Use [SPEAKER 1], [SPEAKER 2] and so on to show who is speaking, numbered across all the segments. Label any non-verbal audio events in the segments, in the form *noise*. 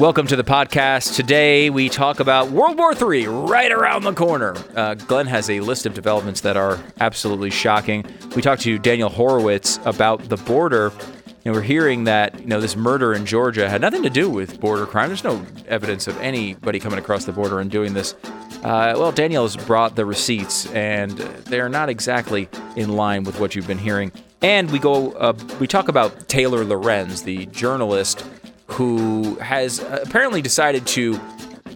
[SPEAKER 1] Welcome to the podcast. Today we talk about World War III right around the corner. Uh, Glenn has a list of developments that are absolutely shocking. We talked to Daniel Horowitz about the border, and we're hearing that you know this murder in Georgia had nothing to do with border crime. There's no evidence of anybody coming across the border and doing this. Uh, well, Daniel's brought the receipts, and they're not exactly in line with what you've been hearing. And we go, uh, we talk about Taylor Lorenz, the journalist who has apparently decided to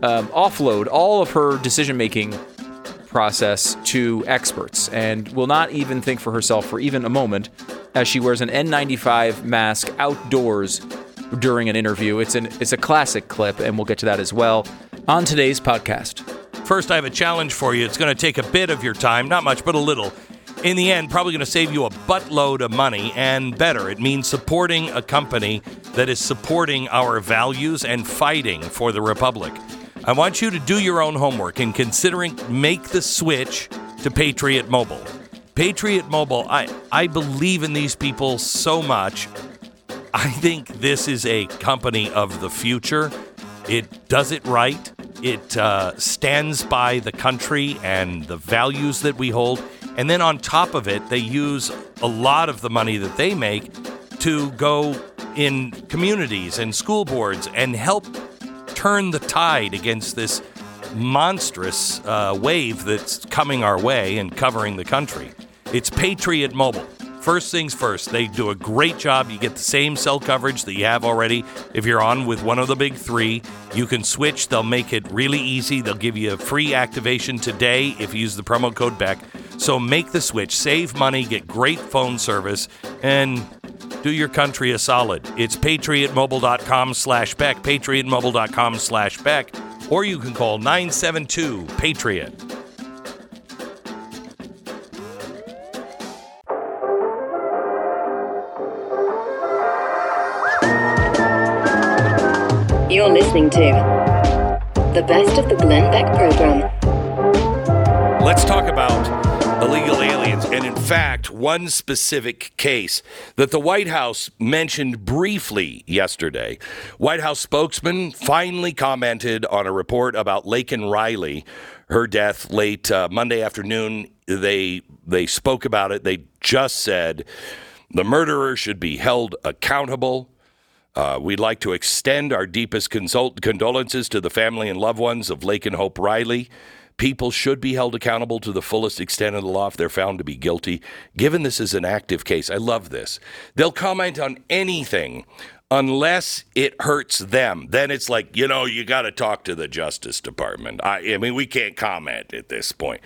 [SPEAKER 1] um, offload all of her decision making process to experts and will not even think for herself for even a moment as she wears an N95 mask outdoors during an interview. It's an it's a classic clip and we'll get to that as well on today's podcast.
[SPEAKER 2] First, I have a challenge for you. It's going to take a bit of your time, not much, but a little. In the end, probably going to save you a buttload of money and better. It means supporting a company that is supporting our values and fighting for the Republic. I want you to do your own homework and considering make the switch to Patriot Mobile. Patriot Mobile, I, I believe in these people so much. I think this is a company of the future. It does it right. It uh, stands by the country and the values that we hold. And then on top of it, they use a lot of the money that they make to go in communities and school boards and help turn the tide against this monstrous uh, wave that's coming our way and covering the country. It's Patriot Mobile. First things first, they do a great job. You get the same cell coverage that you have already. If you're on with one of the big three, you can switch. They'll make it really easy. They'll give you a free activation today if you use the promo code BECK. So make the switch, save money, get great phone service, and do your country a solid. It's patriotmobile.com slash Beck, patriotmobile.com slash Beck, or you can call 972 Patriot.
[SPEAKER 3] You're listening to the best of the Glenn Beck program.
[SPEAKER 2] Let's talk about illegal aliens, and in fact, one specific case that the White House mentioned briefly yesterday. White House spokesman finally commented on a report about Laken Riley, her death late uh, Monday afternoon. They they spoke about it. They just said the murderer should be held accountable. Uh, we'd like to extend our deepest consult- condolences to the family and loved ones of Laken Hope Riley. People should be held accountable to the fullest extent of the law if they're found to be guilty. Given this is an active case, I love this. They'll comment on anything unless it hurts them. Then it's like, you know, you got to talk to the Justice Department. I, I mean, we can't comment at this point.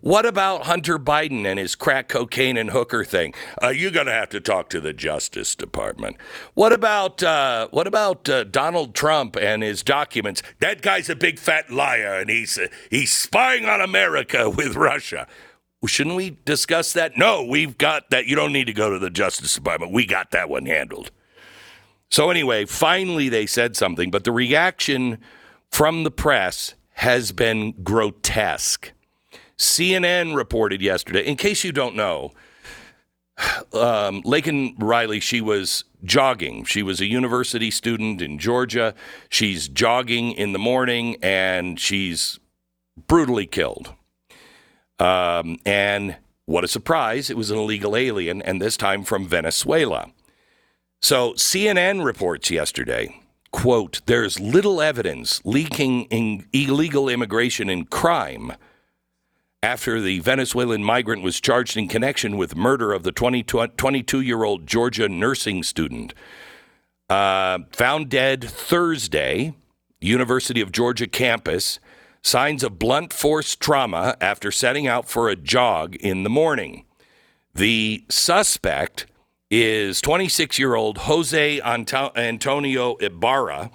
[SPEAKER 2] What about Hunter Biden and his crack cocaine and hooker thing? Uh, you're going to have to talk to the Justice Department. What about uh, what about uh, Donald Trump and his documents? That guy's a big fat liar, and he's he's spying on America *laughs* with Russia. Shouldn't we discuss that? No, we've got that. You don't need to go to the Justice Department. We got that one handled. So, anyway, finally they said something, but the reaction from the press has been grotesque. CNN reported yesterday, in case you don't know, um, Laken Riley, she was jogging. She was a university student in Georgia. She's jogging in the morning and she's brutally killed. Um, and what a surprise, it was an illegal alien, and this time from Venezuela. So CNN reports yesterday, quote, there's little evidence leaking in illegal immigration and crime after the Venezuelan migrant was charged in connection with murder of the 22-year-old Georgia nursing student. Uh, found dead Thursday, University of Georgia campus, signs of blunt force trauma after setting out for a jog in the morning. The suspect is 26 year old Jose Antonio Ibarra.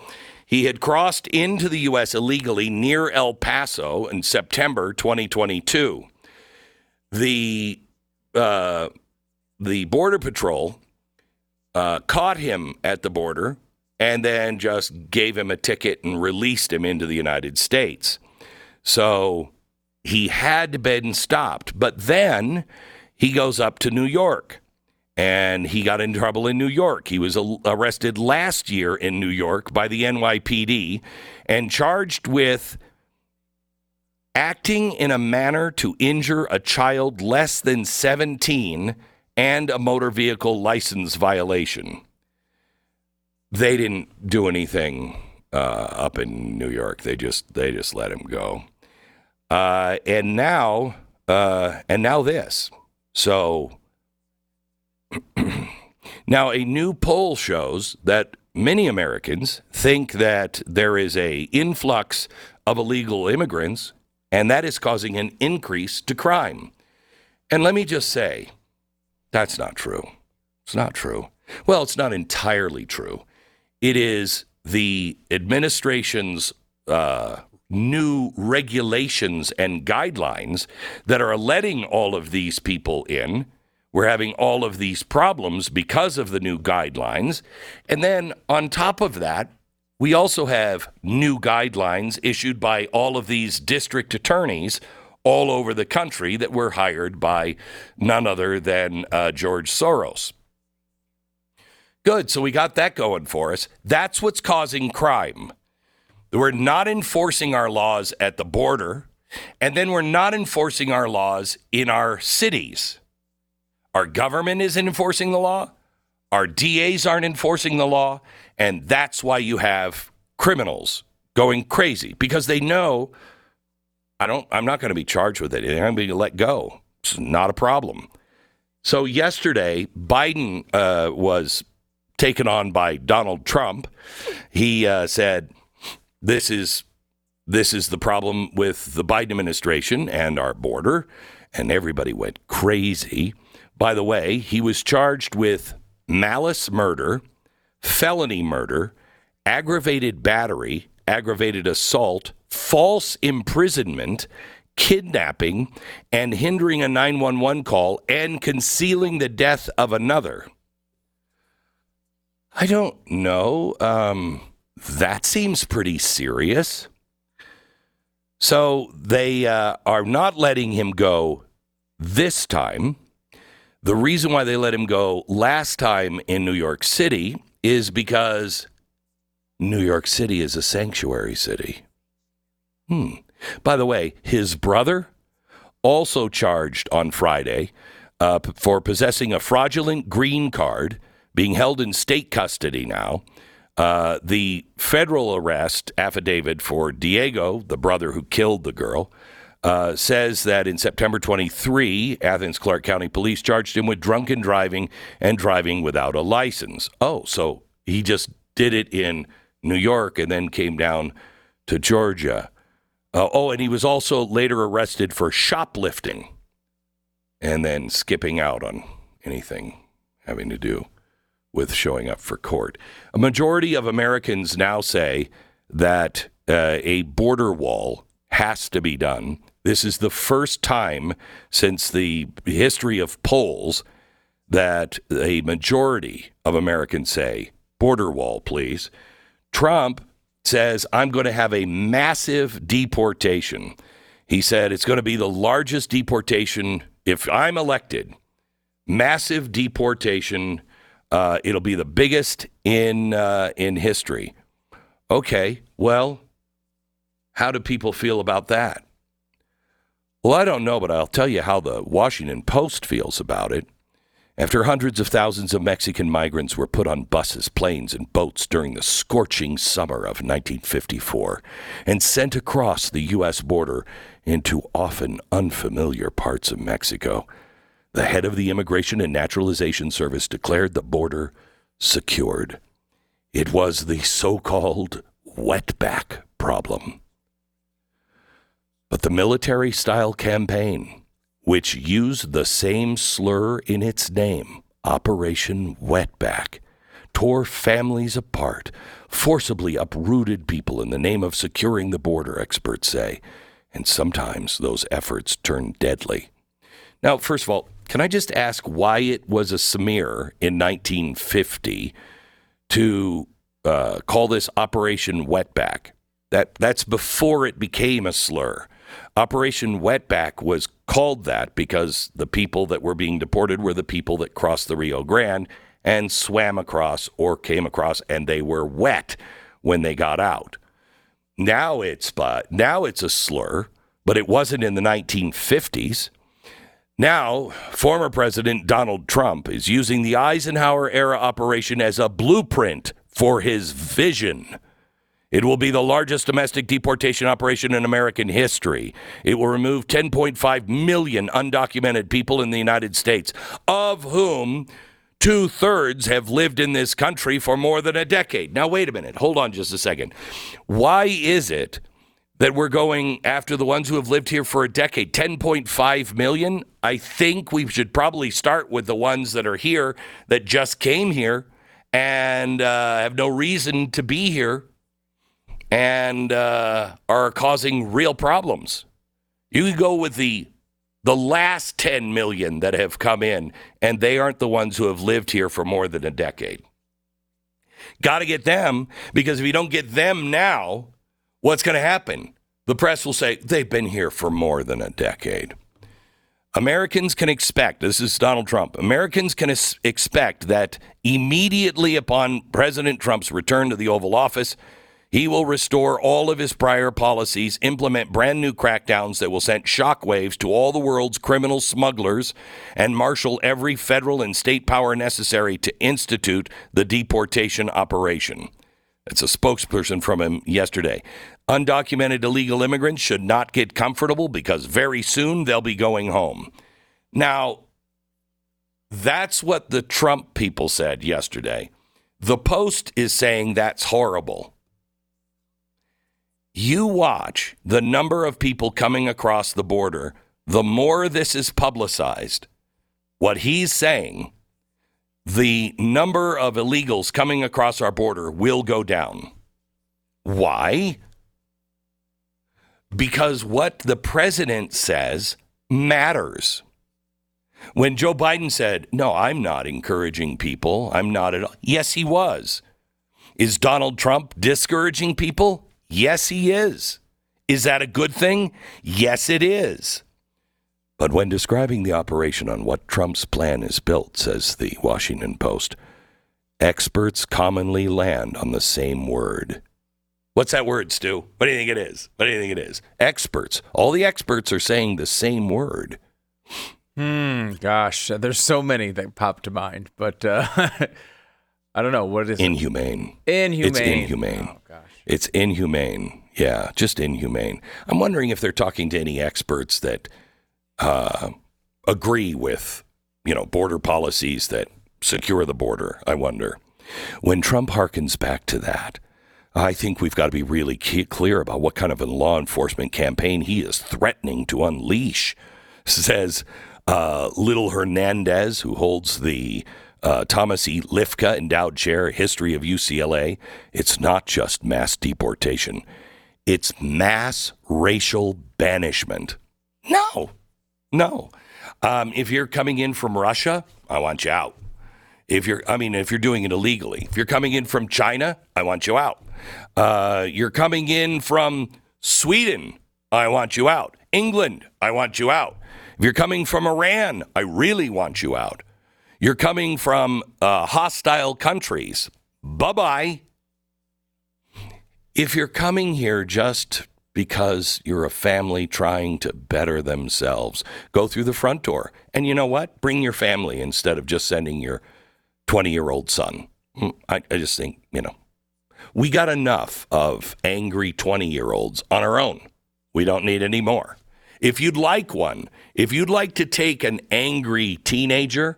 [SPEAKER 2] He had crossed into the U.S. illegally near El Paso in September 2022. The, uh, the Border Patrol uh, caught him at the border and then just gave him a ticket and released him into the United States. So he had been stopped. But then he goes up to New York and he got in trouble in New York. He was arrested last year in New York by the NYPD and charged with acting in a manner to injure a child less than 17 and a motor vehicle license violation. They didn't do anything uh, up in New York. They just they just let him go. Uh, and now uh, and now this. So now a new poll shows that many Americans think that there is a influx of illegal immigrants and that is causing an increase to crime. And let me just say, that's not true. It's not true. Well, it's not entirely true. It is the administration's uh, new regulations and guidelines that are letting all of these people in. We're having all of these problems because of the new guidelines. And then on top of that, we also have new guidelines issued by all of these district attorneys all over the country that were hired by none other than uh, George Soros. Good. So we got that going for us. That's what's causing crime. We're not enforcing our laws at the border, and then we're not enforcing our laws in our cities. Our government isn't enforcing the law. Our DAs aren't enforcing the law. And that's why you have criminals going crazy because they know I don't, I'm not going to be charged with it. I'm going to be let go. It's not a problem. So yesterday, Biden uh, was taken on by Donald Trump. He uh, said, "This is this is the problem with the Biden administration and our border," and everybody went crazy. By the way, he was charged with malice murder, felony murder, aggravated battery, aggravated assault, false imprisonment, kidnapping, and hindering a 911 call and concealing the death of another. I don't know. Um, that seems pretty serious. So they uh, are not letting him go this time. The reason why they let him go last time in New York City is because New York City is a sanctuary city. Hmm. By the way, his brother also charged on Friday uh, for possessing a fraudulent green card being held in state custody now. Uh, the federal arrest affidavit for Diego, the brother who killed the girl, uh, says that in September 23, Athens Clarke County Police charged him with drunken driving and driving without a license. Oh, so he just did it in New York and then came down to Georgia. Uh, oh, and he was also later arrested for shoplifting and then skipping out on anything having to do with showing up for court. A majority of Americans now say that uh, a border wall has to be done. This is the first time since the history of polls that a majority of Americans say, border wall, please. Trump says, I'm going to have a massive deportation. He said it's going to be the largest deportation if I'm elected. Massive deportation uh, it'll be the biggest in uh, in history. Okay, well, how do people feel about that? Well, I don't know, but I'll tell you how the Washington Post feels about it. After hundreds of thousands of Mexican migrants were put on buses, planes, and boats during the scorching summer of 1954 and sent across the U.S. border into often unfamiliar parts of Mexico, the head of the Immigration and Naturalization Service declared the border secured. It was the so called wetback problem. But the military style campaign, which used the same slur in its name, Operation Wetback, tore families apart, forcibly uprooted people in the name of securing the border, experts say, and sometimes those efforts turned deadly. Now, first of all, can I just ask why it was a smear in 1950 to uh, call this Operation Wetback? That that's before it became a slur. Operation Wetback was called that because the people that were being deported were the people that crossed the Rio Grande and swam across or came across, and they were wet when they got out. Now it's but now it's a slur, but it wasn't in the 1950s. Now, former President Donald Trump is using the Eisenhower era operation as a blueprint for his vision. It will be the largest domestic deportation operation in American history. It will remove 10.5 million undocumented people in the United States, of whom two thirds have lived in this country for more than a decade. Now, wait a minute. Hold on just a second. Why is it that we're going after the ones who have lived here for a decade? 10.5 million? I think we should probably start with the ones that are here that just came here and uh, have no reason to be here and uh, are causing real problems. You could go with the the last 10 million that have come in, and they aren't the ones who have lived here for more than a decade. Got to get them because if you don't get them now, what's going to happen? The press will say they've been here for more than a decade. Americans can expect, this is Donald Trump, Americans can expect that immediately upon President Trump's return to the Oval Office, he will restore all of his prior policies, implement brand new crackdowns that will send shockwaves to all the world's criminal smugglers, and marshal every federal and state power necessary to institute the deportation operation. It's a spokesperson from him yesterday. Undocumented illegal immigrants should not get comfortable because very soon they'll be going home. Now, that's what the Trump people said yesterday. The Post is saying that's horrible you watch the number of people coming across the border, the more this is publicized, what he's saying, the number of illegals coming across our border will go down. Why? Because what the president says matters. When Joe Biden said, No, I'm not encouraging people, I'm not at all. Yes, he was. Is Donald Trump discouraging people? Yes, he is. Is that a good thing? Yes, it is. But when describing the operation on what Trump's plan is built, says the Washington Post, experts commonly land on the same word. What's that word, Stu? What do you think it is? What do you think it is? Experts. All the experts are saying the same word.
[SPEAKER 1] Hmm, gosh, there's so many that pop to mind, but uh, *laughs* I don't know. What is
[SPEAKER 2] inhumane.
[SPEAKER 1] it? Inhumane.
[SPEAKER 2] It's inhumane. Oh, gosh. It's inhumane. Yeah, just inhumane. I'm wondering if they're talking to any experts that uh, agree with, you know, border policies that secure the border. I wonder. When Trump harkens back to that, I think we've got to be really clear about what kind of a law enforcement campaign he is threatening to unleash. Says uh, Lytle Hernandez, who holds the uh, Thomas E. Lifka Endowed Chair, History of UCLA. It's not just mass deportation, it's mass racial banishment. No, no. Um, if you're coming in from Russia, I want you out. If you're, I mean, if you're doing it illegally, if you're coming in from China, I want you out. Uh, you're coming in from Sweden, I want you out. England, I want you out. If you're coming from Iran, I really want you out. You're coming from uh, hostile countries. Bye bye. If you're coming here just because you're a family trying to better themselves, go through the front door. And you know what? Bring your family instead of just sending your 20 year old son. Hmm, I, I just think, you know, we got enough of angry 20 year olds on our own. We don't need any more. If you'd like one, if you'd like to take an angry teenager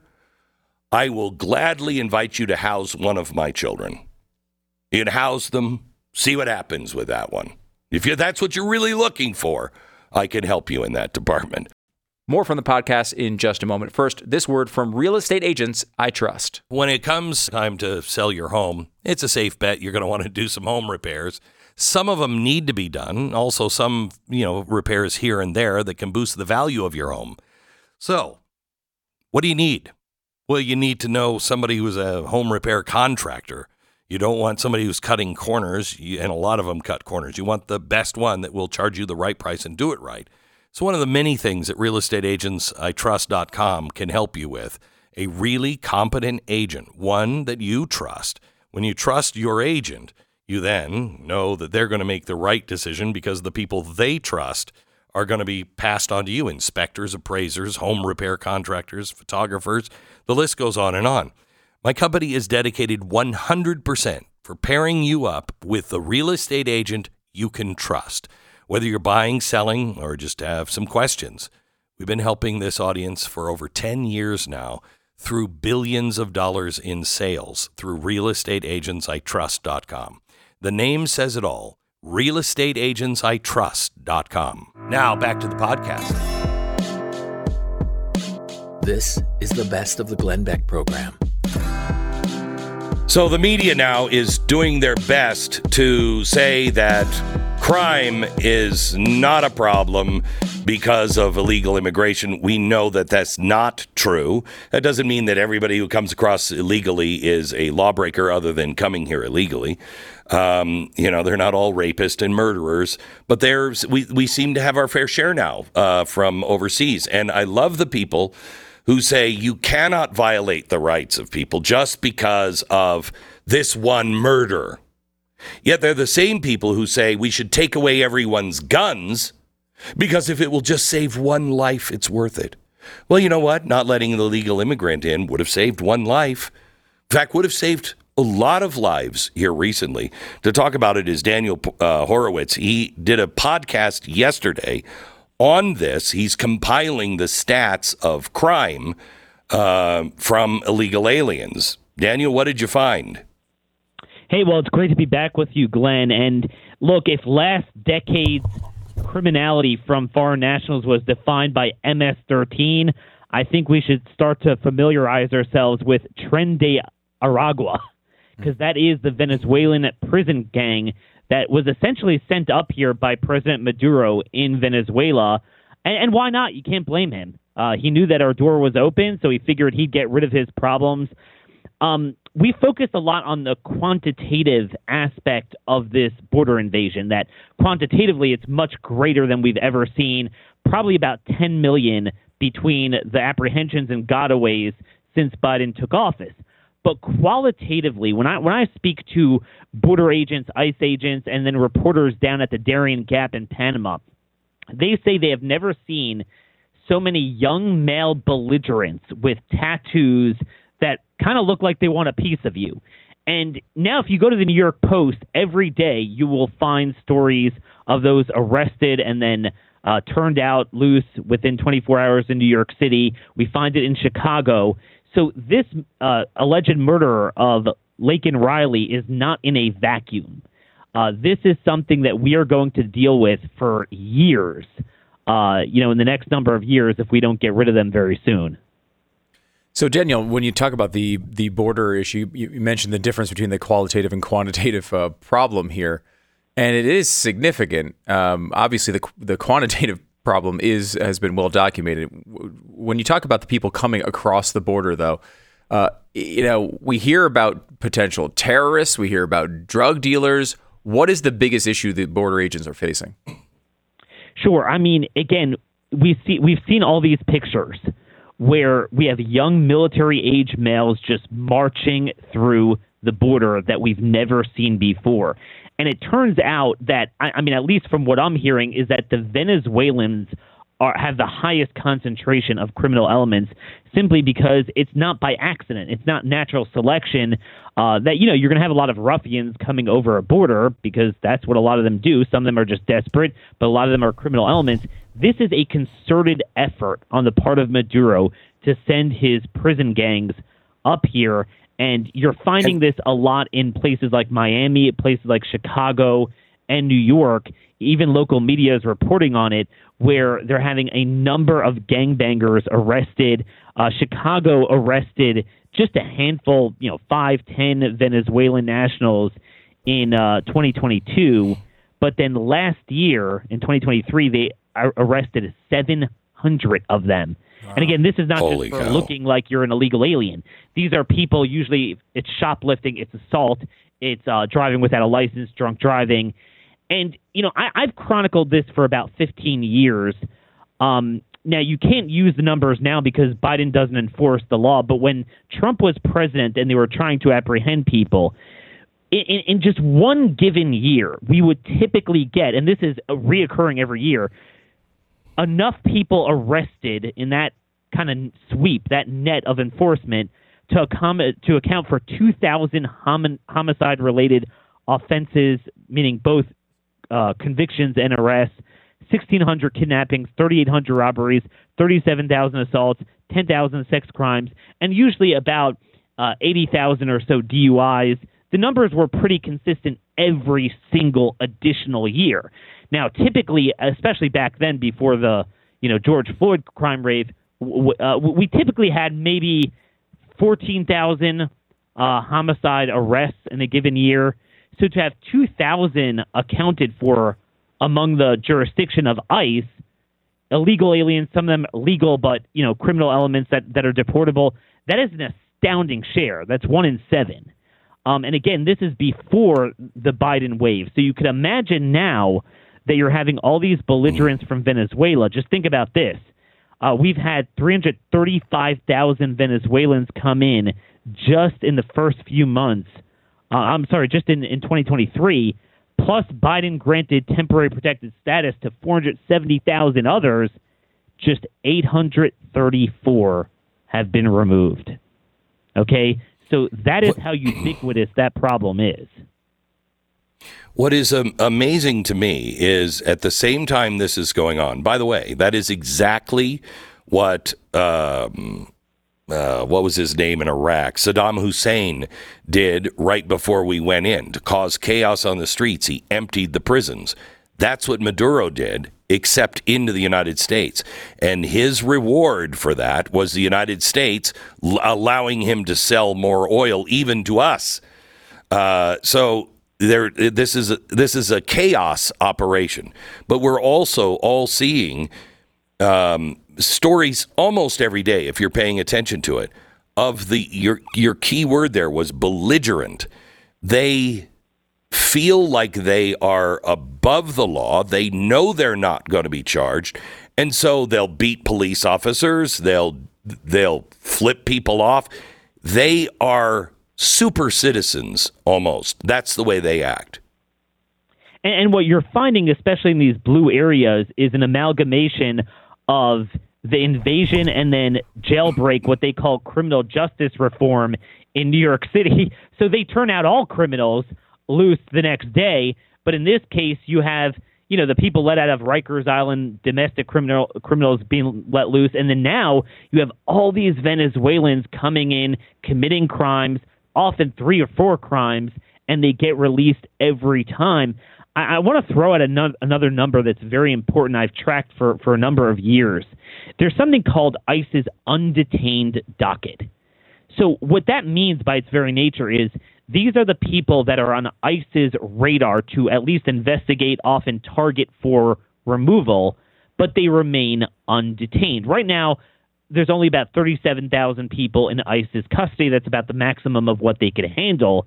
[SPEAKER 2] I will gladly invite you to house one of my children. You can house them, see what happens with that one. If you, that's what you're really looking for, I can help you in that *laughs* department.
[SPEAKER 1] More from the podcast in just a moment. First, this word from real estate agents I trust.
[SPEAKER 2] When it comes time to sell your home, it's a safe bet you're going to want to do some home repairs. Some of them need to be done, also some, you know, repairs here and there that can boost the value of your home. So, what do you need? Well, you need to know somebody who's a home repair contractor. You don't want somebody who's cutting corners, and a lot of them cut corners. You want the best one that will charge you the right price and do it right. So, one of the many things that realestateagentsitrust.com can help you with a really competent agent, one that you trust. When you trust your agent, you then know that they're going to make the right decision because the people they trust are going to be passed on to you inspectors, appraisers, home repair contractors, photographers. The list goes on and on. My company is dedicated 100% for pairing you up with the real estate agent you can trust. Whether you're buying, selling, or just have some questions, we've been helping this audience for over 10 years now through billions of dollars in sales through realestateagentsitrust.com. The name says it all realestateagentsitrust.com. Now back to the podcast.
[SPEAKER 4] This is the best of the Glenn Beck program.
[SPEAKER 2] So the media now is doing their best to say that crime is not a problem because of illegal immigration. We know that that's not true. That doesn't mean that everybody who comes across illegally is a lawbreaker other than coming here illegally. Um, you know, they're not all rapists and murderers, but there's we, we seem to have our fair share now uh, from overseas. And I love the people who say you cannot violate the rights of people just because of this one murder. Yet they're the same people who say we should take away everyone's guns because if it will just save one life, it's worth it. Well, you know what? Not letting the legal immigrant in would have saved one life. In fact, would have saved a lot of lives here recently. To talk about it is Daniel uh, Horowitz. He did a podcast yesterday on this. He's compiling the stats of crime uh, from illegal aliens. Daniel, what did you find?
[SPEAKER 5] Hey, well, it's great to be back with you, Glenn. And look, if last decade's criminality from foreign nationals was defined by MS 13, I think we should start to familiarize ourselves with Tren de Aragua because that is the Venezuelan prison gang that was essentially sent up here by President Maduro in Venezuela. And, and why not? You can't blame him. Uh, he knew that our door was open, so he figured he'd get rid of his problems. Um, we focused a lot on the quantitative aspect of this border invasion, that quantitatively it's much greater than we've ever seen, probably about 10 million between the apprehensions and gotaways since Biden took office. But qualitatively, when I when I speak to border agents, ICE agents, and then reporters down at the Darien Gap in Panama, they say they have never seen so many young male belligerents with tattoos that kind of look like they want a piece of you. And now, if you go to the New York Post every day, you will find stories of those arrested and then uh, turned out loose within 24 hours in New York City. We find it in Chicago. So this uh, alleged murderer of Laken Riley is not in a vacuum. Uh, this is something that we are going to deal with for years. Uh, you know, in the next number of years, if we don't get rid of them very soon.
[SPEAKER 1] So, Daniel, when you talk about the the border issue, you, mentioned the difference between the qualitative and quantitative uh, problem here, and it is significant. Um, obviously, the the quantitative problem is has been well documented. When you talk about the people coming across the border, though, uh, you know we hear about potential terrorists, we hear about drug dealers. What is the biggest issue that border agents are facing?
[SPEAKER 5] Sure. I mean, again, we see we've seen all these pictures where we have young military age males just marching through the border that we've never seen before. And it turns out that, I, I mean, at least from what I'm hearing, is that the Venezuelans are, have the highest concentration of criminal elements simply because it's not by accident. It's not natural selection uh, that, you know, you're going to have a lot of ruffians coming over a border because that's what a lot of them do. Some of them are just desperate, but a lot of them are criminal elements. This is a concerted effort on the part of Maduro to send his prison gangs up here and you're finding this a lot in places like Miami, places like Chicago and New York. Even local media is reporting on it, where they're having a number of gangbangers arrested. Uh, Chicago arrested just a handful, you know, five, ten Venezuelan nationals in uh, 2022. But then last year, in 2023, they arrested 700 of them. And again, this is not
[SPEAKER 2] Holy
[SPEAKER 5] just for
[SPEAKER 2] cow.
[SPEAKER 5] looking like you're an illegal alien. These are people, usually it's shoplifting, it's assault, it's uh, driving without a license, drunk driving, and you know I, I've chronicled this for about 15 years. Um, now you can't use the numbers now because Biden doesn't enforce the law. But when Trump was president and they were trying to apprehend people, in, in just one given year, we would typically get, and this is reoccurring every year, enough people arrested in that kind of sweep, that net of enforcement, to, accom- to account for 2,000 hom- homicide related offenses, meaning both uh, convictions and arrests, 1,600 kidnappings, 3,800 robberies, 37,000 assaults, 10,000 sex crimes, and usually about uh, 80,000 or so DUIs. The numbers were pretty consistent every single additional year. Now, typically, especially back then, before the you know George Floyd crime rate, uh, we typically had maybe 14,000 uh, homicide arrests in a given year. So to have 2,000 accounted for among the jurisdiction of ICE, illegal aliens, some of them legal but you know criminal elements that, that are deportable, that is an astounding share. That's one in seven. Um, and again, this is before the Biden wave. So you could imagine now that you're having all these belligerents from Venezuela. Just think about this. Uh, we've had 335,000 Venezuelans come in just in the first few months. Uh, I'm sorry, just in, in 2023. Plus, Biden granted temporary protected status to 470,000 others. Just 834 have been removed. Okay? So that is how ubiquitous that problem is.
[SPEAKER 2] What is um, amazing to me is at the same time this is going on, by the way, that is exactly what. Um, uh, what was his name in Iraq? Saddam Hussein did right before we went in to cause chaos on the streets. He emptied the prisons. That's what Maduro did, except into the United States. And his reward for that was the United States l- allowing him to sell more oil, even to us. Uh, so there this is a, this is a chaos operation but we're also all seeing um, stories almost every day if you're paying attention to it of the your your key word there was belligerent. They feel like they are above the law. They know they're not going to be charged. And so they'll beat police officers. They'll they'll flip people off. They are super citizens almost. That's the way they act.
[SPEAKER 5] And, and, what you're finding, especially in these blue areas, is an amalgamation of the invasion and then jailbreak, what they call criminal justice reform in New York City. *laughs* So they turn out all criminals loose the next day. But in this case, you have you know the people let out of Rikers Island, domestic criminal criminals being let loose, and then now you have all these Venezuelans coming in committing crimes often three or four crimes, and they get released every time. I, I want to throw out another, another number that's very important. I've tracked for, for a number of years. There's something called ICE's undetained docket. So, what that means by its very nature is these are the people that are on ICE's radar to at least investigate, often target for removal, but they remain undetained. Right now, there's only about 37,000 people in ICE's custody. That's about the maximum of what they could handle.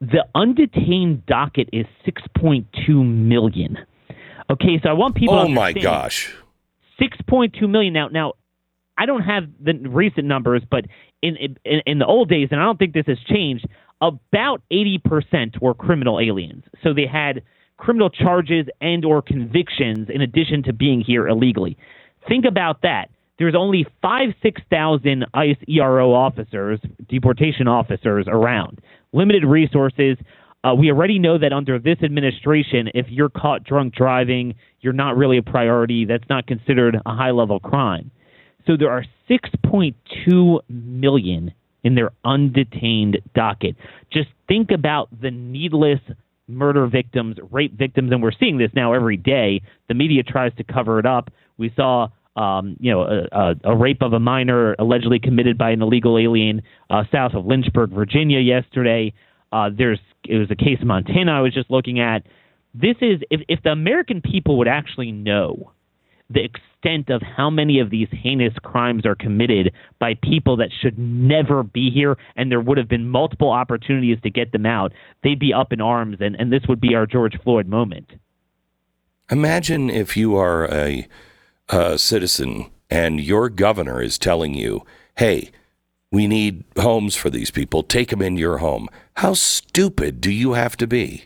[SPEAKER 5] The undetained docket is 6.2 million. Okay, so I want people.
[SPEAKER 2] To Oh my gosh.
[SPEAKER 5] 6.2 million now. Now, I don't have the recent numbers, but in, in in the old days, and I don't think this has changed. About 80% were criminal aliens. So they had criminal charges and or convictions in addition to being here illegally. Think about that there's only five, 6,000 ICE ERO officers, deportation officers around. Limited resources. Uh, we already know that under this administration, if you're caught drunk driving, you're not really a priority. That's not considered a high level crime. So there are 6.2 million in their undetained docket. Just think about the needless murder victims, rape victims, and we're seeing this now every day. The media tries to cover it up. We saw um, you know, a, a, rape of a minor allegedly committed by an illegal alien uh, south of Lynchburg, Virginia, yesterday. Uh, there's it was a case in Montana I was just looking at. This is if if the American people would actually know the extent of how many of these heinous crimes are committed by people that should never be here, and there would have been multiple opportunities to get them out, they'd be up in arms, and, and this would be our George Floyd moment.
[SPEAKER 2] Imagine if you are a, a citizen and your governor is telling you, hey, we need homes for these people. Take them in your home. How stupid do you have to be?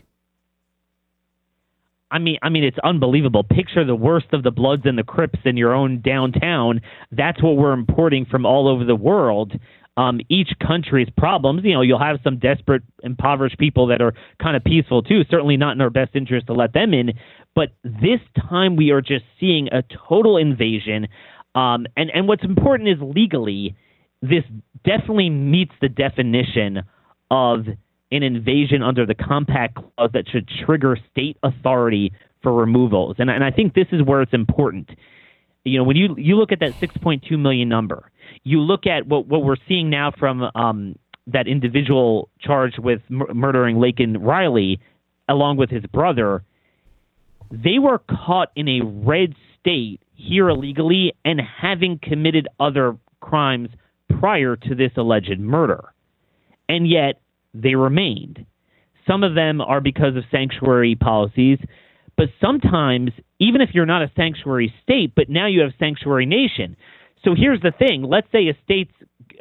[SPEAKER 5] I mean, I mean, it's unbelievable. Picture the worst of the Bloods and the Crips in your own downtown. That's what we're importing from all over the world. Um, each country's problems. You know, you'll have some desperate, impoverished people that are kind of peaceful too. Certainly not in our best interest to let them in. But this time we are just seeing a total invasion. Um, and and what's important is legally, this definitely meets the definition of an invasion under the compact clause that should trigger state authority for removals. And, and I think this is where it's important. You know, when you you look at that 6.2 million number, you look at what what we're seeing now from um, that individual charged with mur- murdering Laken Riley, along with his brother. They were caught in a red state here illegally and having committed other crimes prior to this alleged murder. And yet they remained. Some of them are because of sanctuary policies, but sometimes, even if you're not a sanctuary state, but now you have sanctuary nation. So here's the thing: let's say a state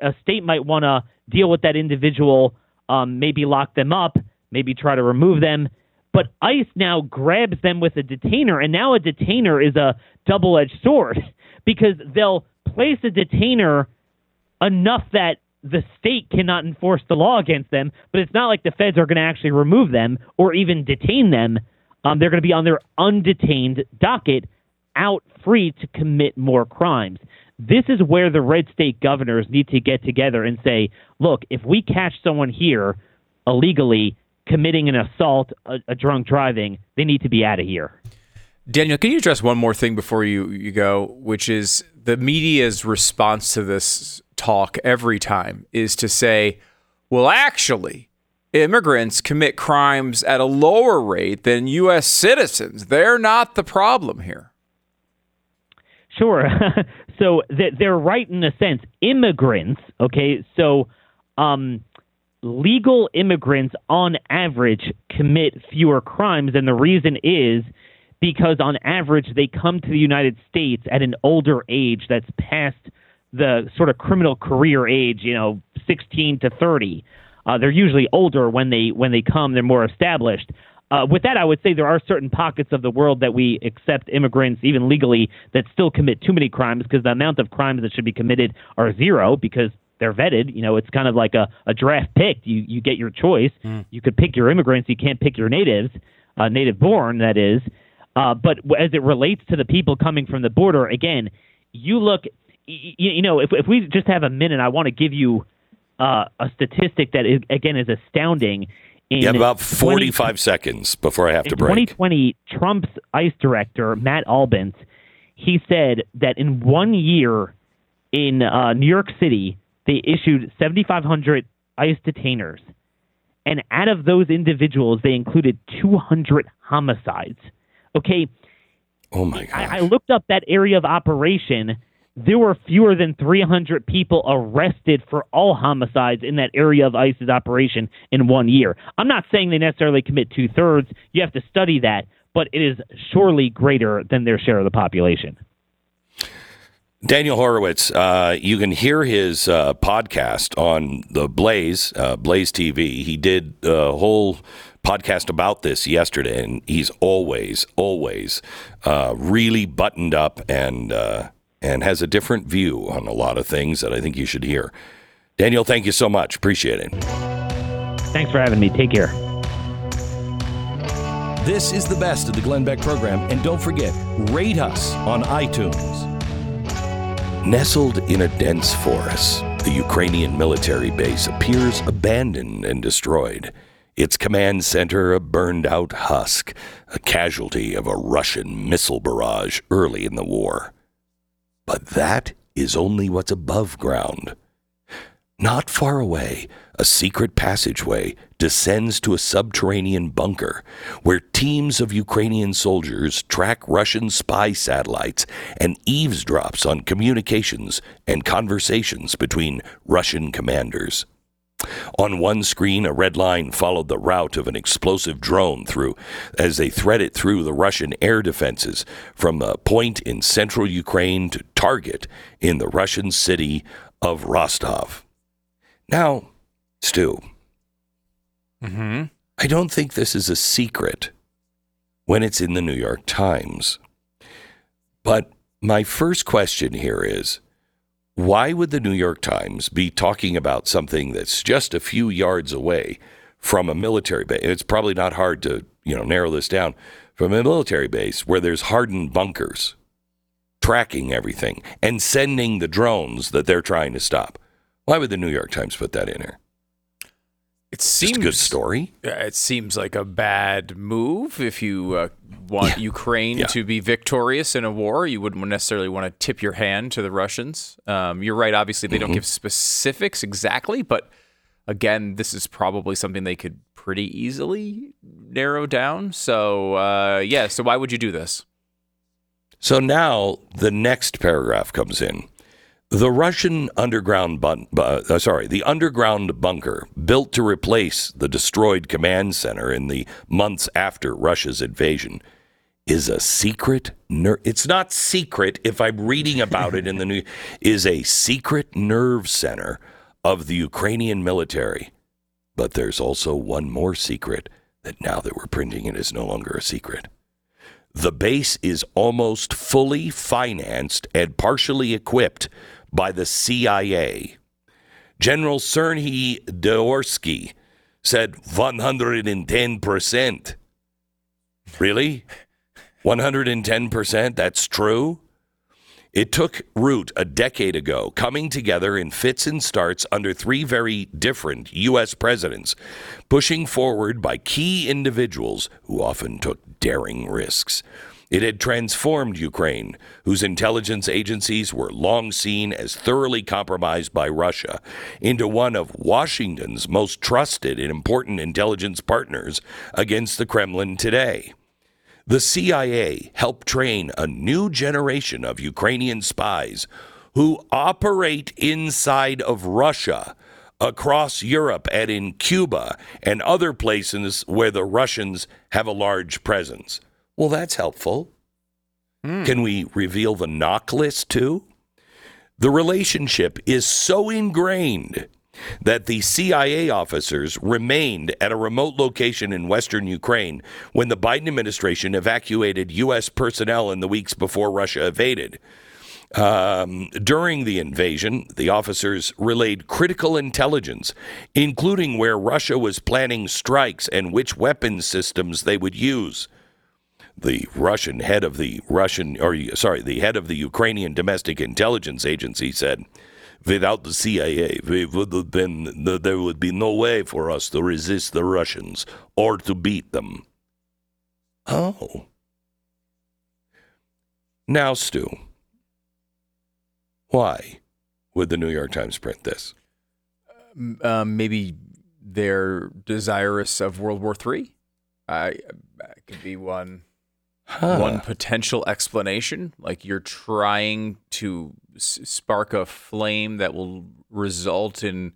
[SPEAKER 5] a state might want to deal with that individual, um, maybe lock them up, maybe try to remove them. But ICE now grabs them with a detainer, and now a detainer is a double-edged sword *laughs* because they'll place a detainer enough that the state cannot enforce the law against them, but it's not like the feds are going to actually remove them or even detain them. Um, they're going to be on their undetained docket, out free to commit more crimes. This is where the red state governors need to get together and say, look, if we catch someone here illegally committing an assault, a, a drunk driving, they need to be out of here.
[SPEAKER 1] Daniel, can you address one more thing before you, you go, which is the media's response to this talk every time is to say, well, actually, immigrants commit crimes at a lower rate than U.S. citizens. They're not the problem here.
[SPEAKER 5] Sure. *laughs* so they're right in a sense. Immigrants, okay, so um, legal immigrants on average commit fewer crimes, and the reason is because on average they come to the United States at an older age that's past the sort of criminal career age, you know, 16 to 30. Uh, they're usually older when they when they come. They're more established. Uh, with that, I would say there are certain pockets of the world that we accept immigrants, even legally, that still commit too many crimes because the amount of crimes that should be committed are zero because they're vetted. You know, it's kind of like a, a draft pick. You you get your choice. Mm. You could pick your immigrants. You can't pick your natives, uh, native born, that is. Uh, but as it relates to the people coming from the border, again, you look you, you know, if if we just have a minute, I want to give you uh, a statistic that is, again is astounding.
[SPEAKER 2] In you have about 45 20, seconds before I have to break.
[SPEAKER 5] 2020, Trump's ICE director, Matt Albence, he said that in one year in uh, New York City, they issued 7,500 ICE detainers. And out of those individuals, they included 200 homicides. Okay.
[SPEAKER 2] Oh, my God.
[SPEAKER 5] I, I looked up that area of operation there were fewer than 300 people arrested for all homicides in that area of ICE's operation in one year. I'm not saying they necessarily commit two thirds. You have to study that, but it is surely greater than their share of the population.
[SPEAKER 2] Daniel Horowitz, uh, you can hear his uh, podcast on the Blaze, uh, Blaze TV. He did a whole podcast about this yesterday, and he's always, always uh, really buttoned up and uh, and has a different view on a lot of things that I think you should hear. Daniel, thank you so much. Appreciate it.
[SPEAKER 5] Thanks for having me. Take care.
[SPEAKER 6] This is the best of the Glenn Beck program, and don't forget, rate us on iTunes.
[SPEAKER 2] Nestled in a dense forest, the Ukrainian military base appears abandoned and destroyed. Its command center a burned out husk, a casualty of a Russian missile barrage early in the war. But that is only what's above ground. Not far away, a secret passageway descends to a subterranean bunker where teams of Ukrainian soldiers track Russian spy satellites and eavesdrops on communications and conversations between Russian commanders. On one screen, a red line followed the route of an explosive drone through as they threaded through the Russian air defenses from a point in central Ukraine to target in the Russian city of Rostov. Now, Stu,
[SPEAKER 1] Mm-hmm.
[SPEAKER 2] I don't think this is a secret when it's in the New York Times. But my first question here is why would the New York Times be talking about something that's just a few yards away from a military base? It's probably not hard to, you know, narrow this down from a military base where there's hardened bunkers tracking everything and sending the drones that they're trying to stop. Why would the New York Times put that in here?
[SPEAKER 1] It seems
[SPEAKER 2] a good story.
[SPEAKER 1] It seems like a bad move if you uh, want
[SPEAKER 2] Yeah.
[SPEAKER 1] Ukraine
[SPEAKER 2] Yeah.
[SPEAKER 1] to be victorious in a war. You wouldn't necessarily want to tip your hand to the Russians. Um, you're right. Obviously, they
[SPEAKER 2] Mm-hmm.
[SPEAKER 1] don't give specifics exactly, but again, this is probably something they could pretty easily narrow down. So, uh, yeah. So, why would you do this?
[SPEAKER 2] So now the next paragraph comes in. The Russian underground bun- uh, sorry, the underground bunker built to replace the destroyed command center in the months after Russia's invasion is a secret ner- it's not secret if I'm reading about it in the *laughs* new is a secret nerve center of the Ukrainian military. But there's also one more secret that now that we're printing it is no longer a secret. The base is almost fully financed and partially equipped by the CIA. General Serhiy Dvorsky said 110%. Really? 110%? That's true? It took root a decade ago, coming together in fits and starts under three very different U.S. presidents, pushing forward by key individuals who often took daring risks. It had transformed Ukraine, whose intelligence agencies were long seen as thoroughly compromised by Russia, into one of Washington's most trusted and important intelligence partners against the Kremlin today. The CIA helped train a new generation of Ukrainian spies who operate inside of Russia, across Europe, and in Cuba and other places where the Russians have a large presence. Well, that's helpful. Can we reveal the knock list too? The relationship is so ingrained that the CIA officers remained at a remote location in western Ukraine when the Biden administration evacuated U.S. personnel in the weeks before Russia invaded. Um, during the invasion, the officers relayed critical intelligence, including where Russia was planning strikes and which weapons systems they would use the Russian head of the Russian, or sorry, the head of the Ukrainian Domestic Intelligence Agency said, "Without the CIA, we would have been there would be no way for us to resist the Russians or to beat them." Oh, now, Stu, why would the New York Times print this?
[SPEAKER 1] Um, maybe they're desirous of World War III. I that could be one. One potential explanation? Like you're trying to s- spark a flame that will result in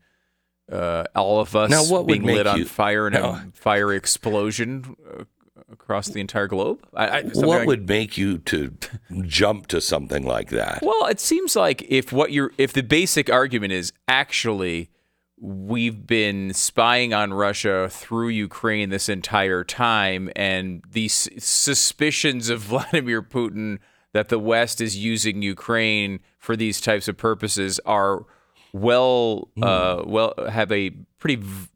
[SPEAKER 1] uh, all of us
[SPEAKER 2] Now, what
[SPEAKER 1] being lit on
[SPEAKER 2] you-
[SPEAKER 1] fire in
[SPEAKER 2] Now-
[SPEAKER 1] a fiery explosion uh, across the entire globe? I, I,
[SPEAKER 2] What
[SPEAKER 1] like-
[SPEAKER 2] would make you to jump to something like that?
[SPEAKER 1] well it seems like if what you're if the basic argument is actually we've been spying on Russia through Ukraine this entire time, and these suspicions of *laughs* Vladimir Putin that the West is using Ukraine for these types of purposes are well, uh, well, have a pretty v-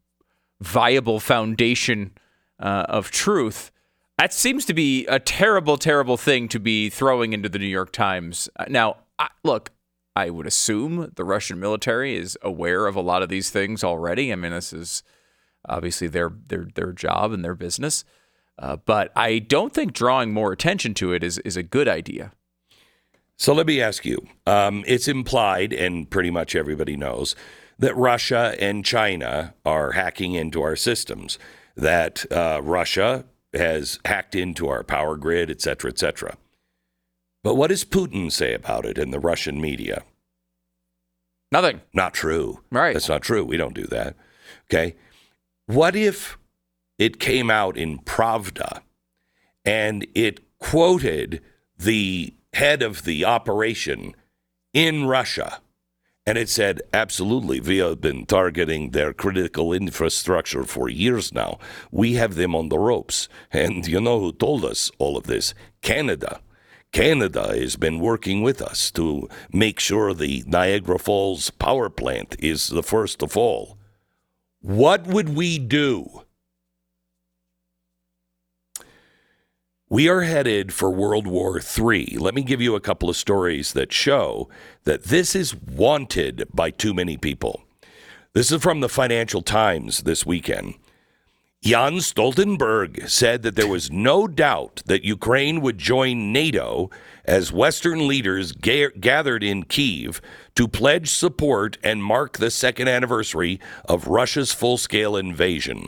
[SPEAKER 1] viable foundation uh, of truth. That seems to be a terrible, terrible thing to be throwing into the New York Times. Uh, Now, I, look, I would assume the Russian military is aware of a lot of these things already. I mean, this is obviously their their their job and their business. Uh, but I don't think drawing more attention to it is is a good idea.
[SPEAKER 2] So let me ask you. Um, it's implied, and pretty much everybody knows, that Russia and China are hacking into our systems, that uh, Russia has hacked into our power grid, et cetera, et cetera. But what does Putin say about it in the Russian media?
[SPEAKER 1] Nothing.
[SPEAKER 2] Not true.
[SPEAKER 1] Right.
[SPEAKER 2] That's not true. We don't do that. Okay. What if it came out in Pravda and it quoted the head of the operation in Russia? And it said, absolutely, we have been targeting their critical infrastructure for years now. We have them on the ropes. And you know who told us all of this? Canada. Canada has been working with us to make sure the Niagara Falls power plant is the first to fall. What would we do? We are headed for World War III. Let me give you a couple of stories that show that this is wanted by too many people. This is from the Financial Times this weekend. Jan Stoltenberg said that there was no doubt that Ukraine would join NATO as Western leaders ga- gathered in Kiev to pledge support and mark the second anniversary of Russia's full scale invasion.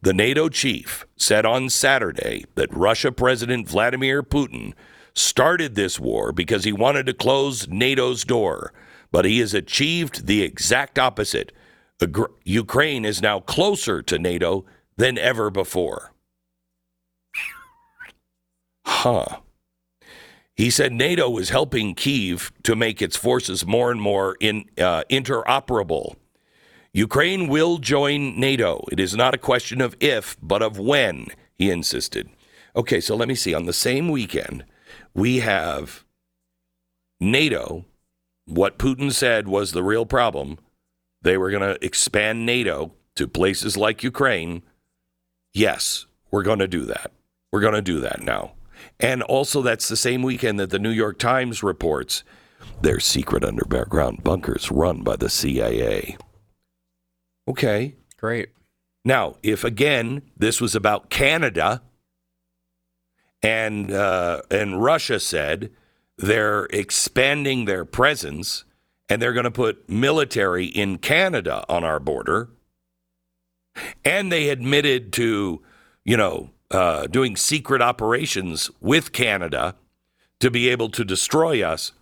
[SPEAKER 2] The NATO chief said on Saturday that Russia President Vladimir Putin started this war because he wanted to close NATO's door, but he has achieved the exact opposite. Ukraine is now closer to NATO than ever before. Huh. He said NATO is helping Kiev to make its forces more and more in, uh, interoperable. Ukraine will join NATO. It is not a question of if, but of when, he insisted. Okay, so let me see. On the same weekend, we have NATO. What Putin said was the real problem. They were going to expand NATO to places like Ukraine. Yes, we're going to do that. We're going to do that now. And also, that's the same weekend that the New York Times reports their secret underground bunkers run by the CIA. Okay.
[SPEAKER 1] Great.
[SPEAKER 2] Now, if again this was about Canada, and uh, and Russia said they're expanding their presence and they're going to put military in Canada on our border, and they admitted to, you know, uh, doing secret operations with Canada to be able to destroy us,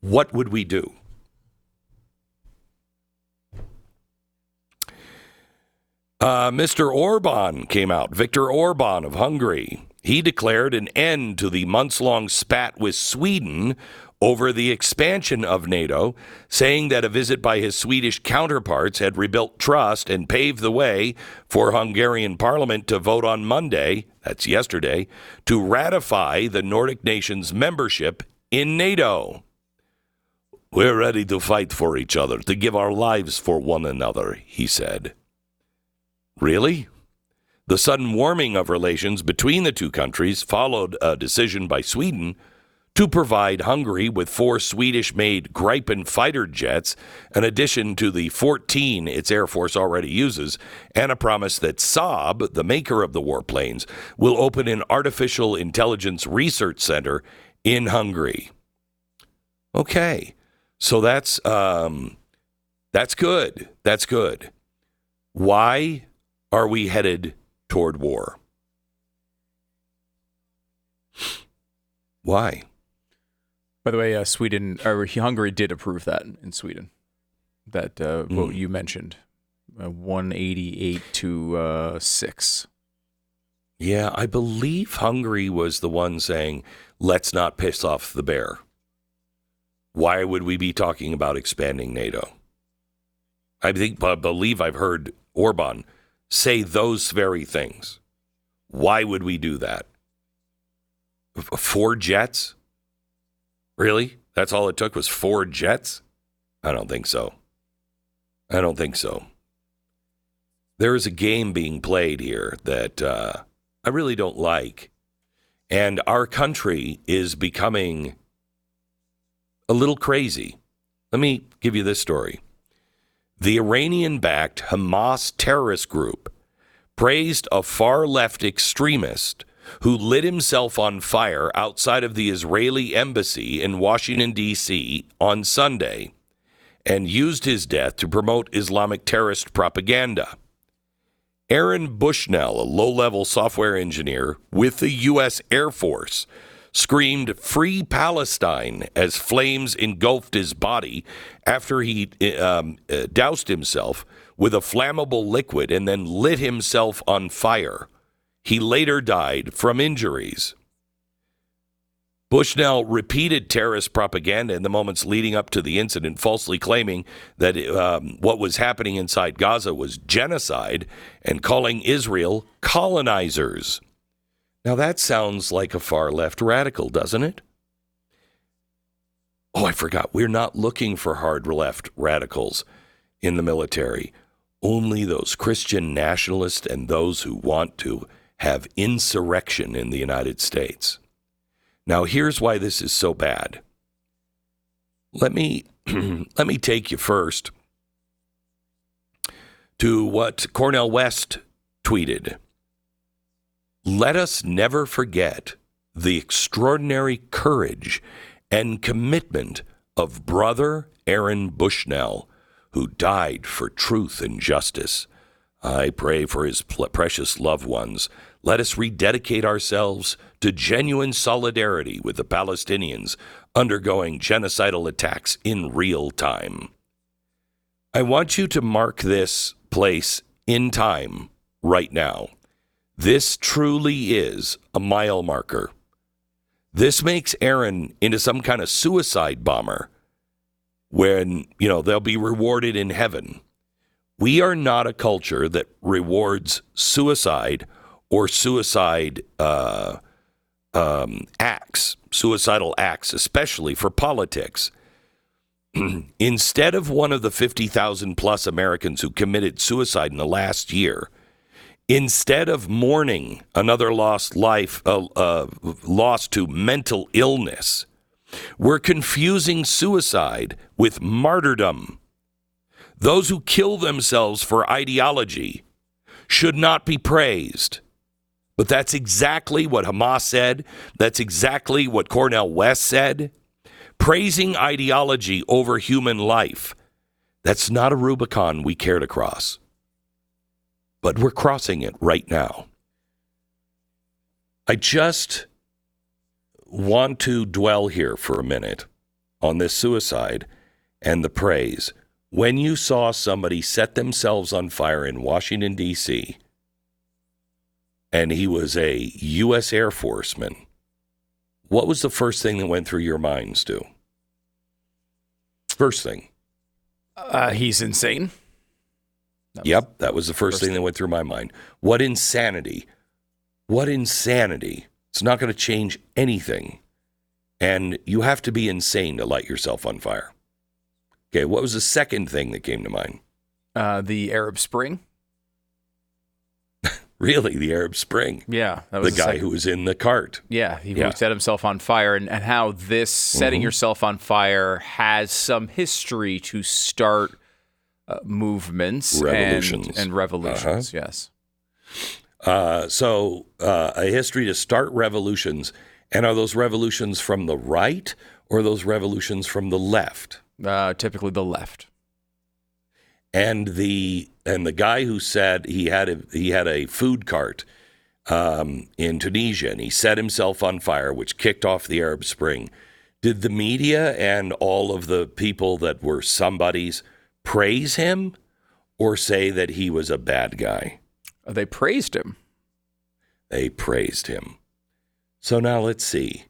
[SPEAKER 2] what would we do? Uh, Mr. Orban came out, Viktor Orban of Hungary. He declared an end to the months long spat with Sweden over the expansion of NATO, saying that a visit by his Swedish counterparts had rebuilt trust and paved the way for Hungarian parliament to vote on Monday, that's yesterday, to ratify the Nordic nations' membership in NATO. We're ready to fight for each other, to give our lives for one another, he said. Really? The sudden warming of relations between the two countries followed a decision by Sweden to provide Hungary with four Swedish made Gripen fighter jets, in addition to the 14 its Air Force already uses, and a promise that Saab, the maker of the warplanes, will open an artificial intelligence research center in Hungary. Okay, so that's um, that's good. That's good. Why are we headed toward war? Why?
[SPEAKER 1] By the way, uh, Sweden or Hungary did approve that in Sweden. That uh, what you mentioned, uh, one eighty eight to uh, six.
[SPEAKER 2] Yeah, I believe Hungary was the one saying, let's not piss off the bear. Why would we be talking about expanding NATO? I think, I believe I've heard Orban say those very things. Why would we do that? Four jets? Really? That's all it took was four jets? I don't think so. I don't think so. There is a game being played here that uh, I really don't like. And our country is becoming a little crazy. Let me give you this story. The Iranian backed Hamas terrorist group praised a far left extremist who lit himself on fire outside of the Israeli embassy in Washington, D.C. on Sunday and used his death to promote Islamic terrorist propaganda. Aaron Bushnell, a low level software engineer with the U.S. Air Force, screamed Free Palestine as flames engulfed his body after he um, uh, doused himself with a flammable liquid and then lit himself on fire. He later died from injuries. Bushnell repeated terrorist propaganda in the moments leading up to the incident, falsely claiming that um, what was happening inside Gaza was genocide and calling Israel colonizers. Now, that sounds like a far left radical, doesn't it? Oh, I forgot. We're not looking for hard left radicals in the military. Only those Christian nationalists and those who want to have insurrection in the United States. Now, here's why this is so bad. Let me *clears throat* let me take you first to what Cornel West tweeted. Let us never forget the extraordinary courage and commitment of brother Aaron Bushnell, who died for truth and justice. I pray for his precious loved ones. Let us rededicate ourselves to genuine solidarity with the Palestinians undergoing genocidal attacks in real time. I want you to mark this place in time right now. This truly is a mile marker. This makes Aaron into some kind of suicide bomber when, you know, they'll be rewarded in heaven. We are not a culture that rewards suicide or suicide uh, um, acts, suicidal acts, especially for politics. *clears throat* Instead of one of the 50,000 plus Americans who committed suicide in the last year, instead of mourning another lost life, uh, uh, lost to mental illness, we're confusing suicide with martyrdom. Those who kill themselves for ideology should not be praised. But that's exactly what Hamas said. That's exactly what Cornel West said. Praising ideology over human life. That's not a Rubicon we care to cross. But we're crossing it right now. I just want to dwell here for a minute on this suicide and the praise. When you saw somebody set themselves on fire in Washington, D.C., and he was a U.S. Air Forceman, what was the first thing that went through your mind, Stu? First thing.
[SPEAKER 1] Uh, he's insane.
[SPEAKER 2] That yep, that was the first, first thing, thing that went through my mind. What insanity. What insanity. It's not going to change anything. And you have to be insane to light yourself on fire. Okay, what was the second thing that came to mind?
[SPEAKER 1] Uh, the Arab Spring. *laughs*
[SPEAKER 2] Really, the Arab Spring.
[SPEAKER 1] Yeah,
[SPEAKER 2] the, the guy second. who was in the cart.
[SPEAKER 1] Yeah, he yeah. set himself on fire, and, and how this setting mm-hmm. yourself on fire has some history to start uh, movements revolutions. And, and revolutions. Uh-huh. Yes.
[SPEAKER 2] Uh, so uh, a history to start revolutions, and are those revolutions from the right or those revolutions from the left?
[SPEAKER 1] Uh, typically the left
[SPEAKER 2] and the and the guy who said he had a he had a food cart um, in Tunisia and he set himself on fire, which kicked off the Arab Spring. Did the media and all of the people that were somebody's praise him or say that he was a bad guy?
[SPEAKER 1] They praised him.
[SPEAKER 2] They praised him. So now let's see.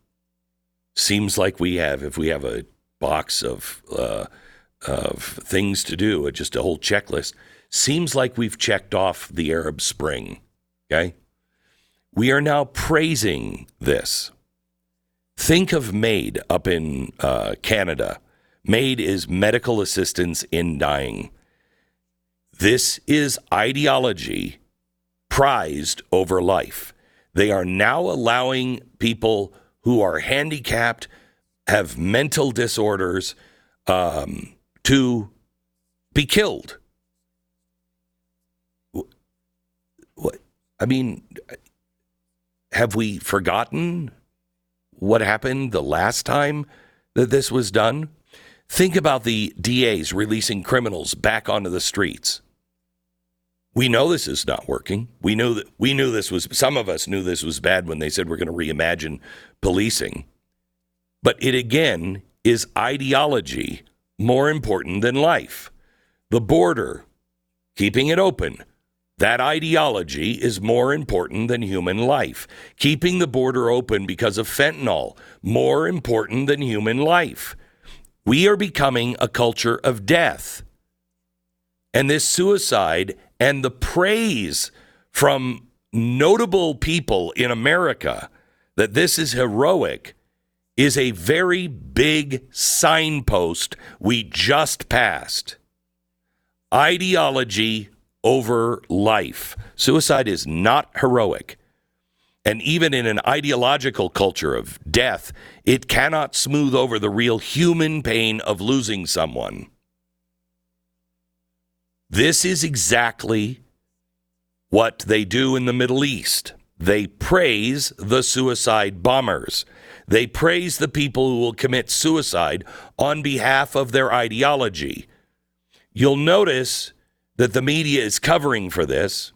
[SPEAKER 2] Seems like we have, if we have a box of uh, of things to do, just a whole checklist. Seems like we've checked off the Arab Spring. Okay? We are now praising this. Think of MAID up in uh, Canada. MAID is medical assistance in dying. This is ideology prized over life. They are now allowing people who are handicapped, have mental disorders, um, to be killed. What? I mean, have we forgotten what happened the last time that this was done? Think about the DAs releasing criminals back onto the streets. We know this is not working. We knew that we knew this was some of us knew this was bad when they said we're going to reimagine policing. But it again is ideology more important than life. The border, keeping it open, that ideology is more important than human life. Keeping the border open because of fentanyl, more important than human life. We are becoming a culture of death. And this suicide and the praise from notable people in America that this is heroic is a very big signpost we just passed. Ideology over life. Suicide is not heroic. And even in an ideological culture of death, it cannot smooth over the real human pain of losing someone. This is exactly what they do in the Middle East. They praise the suicide bombers. They praise the people who will commit suicide on behalf of their ideology. You'll notice that the media is covering for this,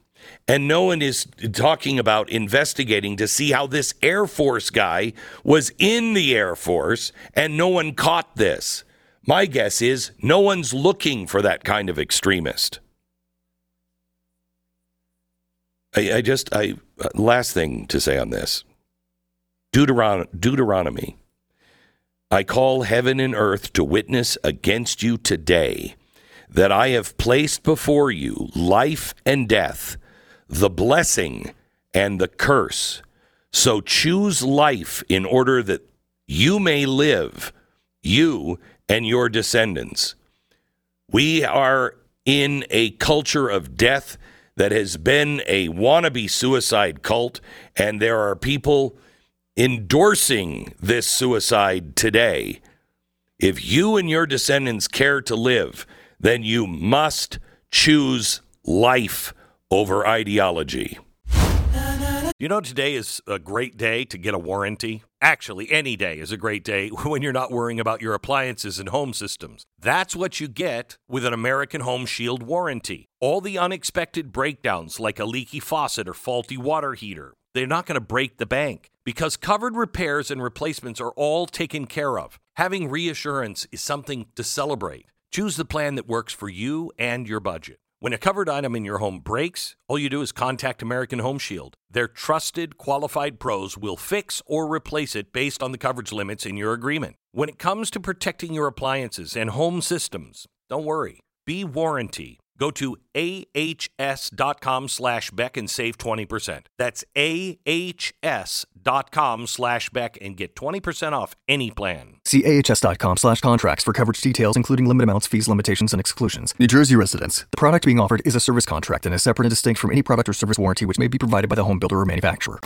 [SPEAKER 2] and no one is talking about investigating to see how this Air Force guy was in the Air Force and no one caught this. My guess is no one's looking for that kind of extremist. I, I just, I uh, last thing to say on this Deuteron- Deuteronomy. I call heaven and earth to witness against you today that I have placed before you life and death, the blessing and the curse. So choose life in order that you may live, you and your descendants. We are in a culture of death that has been a wannabe suicide cult, and there are people endorsing this suicide today. If you and your descendants care to live, then you must choose life over ideology.
[SPEAKER 7] You know, today is a great day to get a warranty. Actually, any day is a great day *laughs* when you're not worrying about your appliances and home systems. That's what you get with an American Home Shield warranty. All the unexpected breakdowns, like a leaky faucet or faulty water heater, they're not going to break the bank because covered repairs and replacements are all taken care of. Having reassurance is something to celebrate. Choose the plan that works for you and your budget. When a covered item in your home breaks, all you do is contact American Home Shield. Their trusted, qualified pros will fix or replace it based on the coverage limits in your agreement. When it comes to protecting your appliances and home systems, don't worry. Be warranty. Go to ahs.com slash Beck and save 20%. That's ahs.com slash Beck and get 20% off any plan.
[SPEAKER 8] See ahs.com slash contracts for coverage details, including limit amounts, fees, limitations, and exclusions. New Jersey residents. The product being offered is a service contract and is separate and distinct from any product or service warranty which may be provided by the home builder or manufacturer.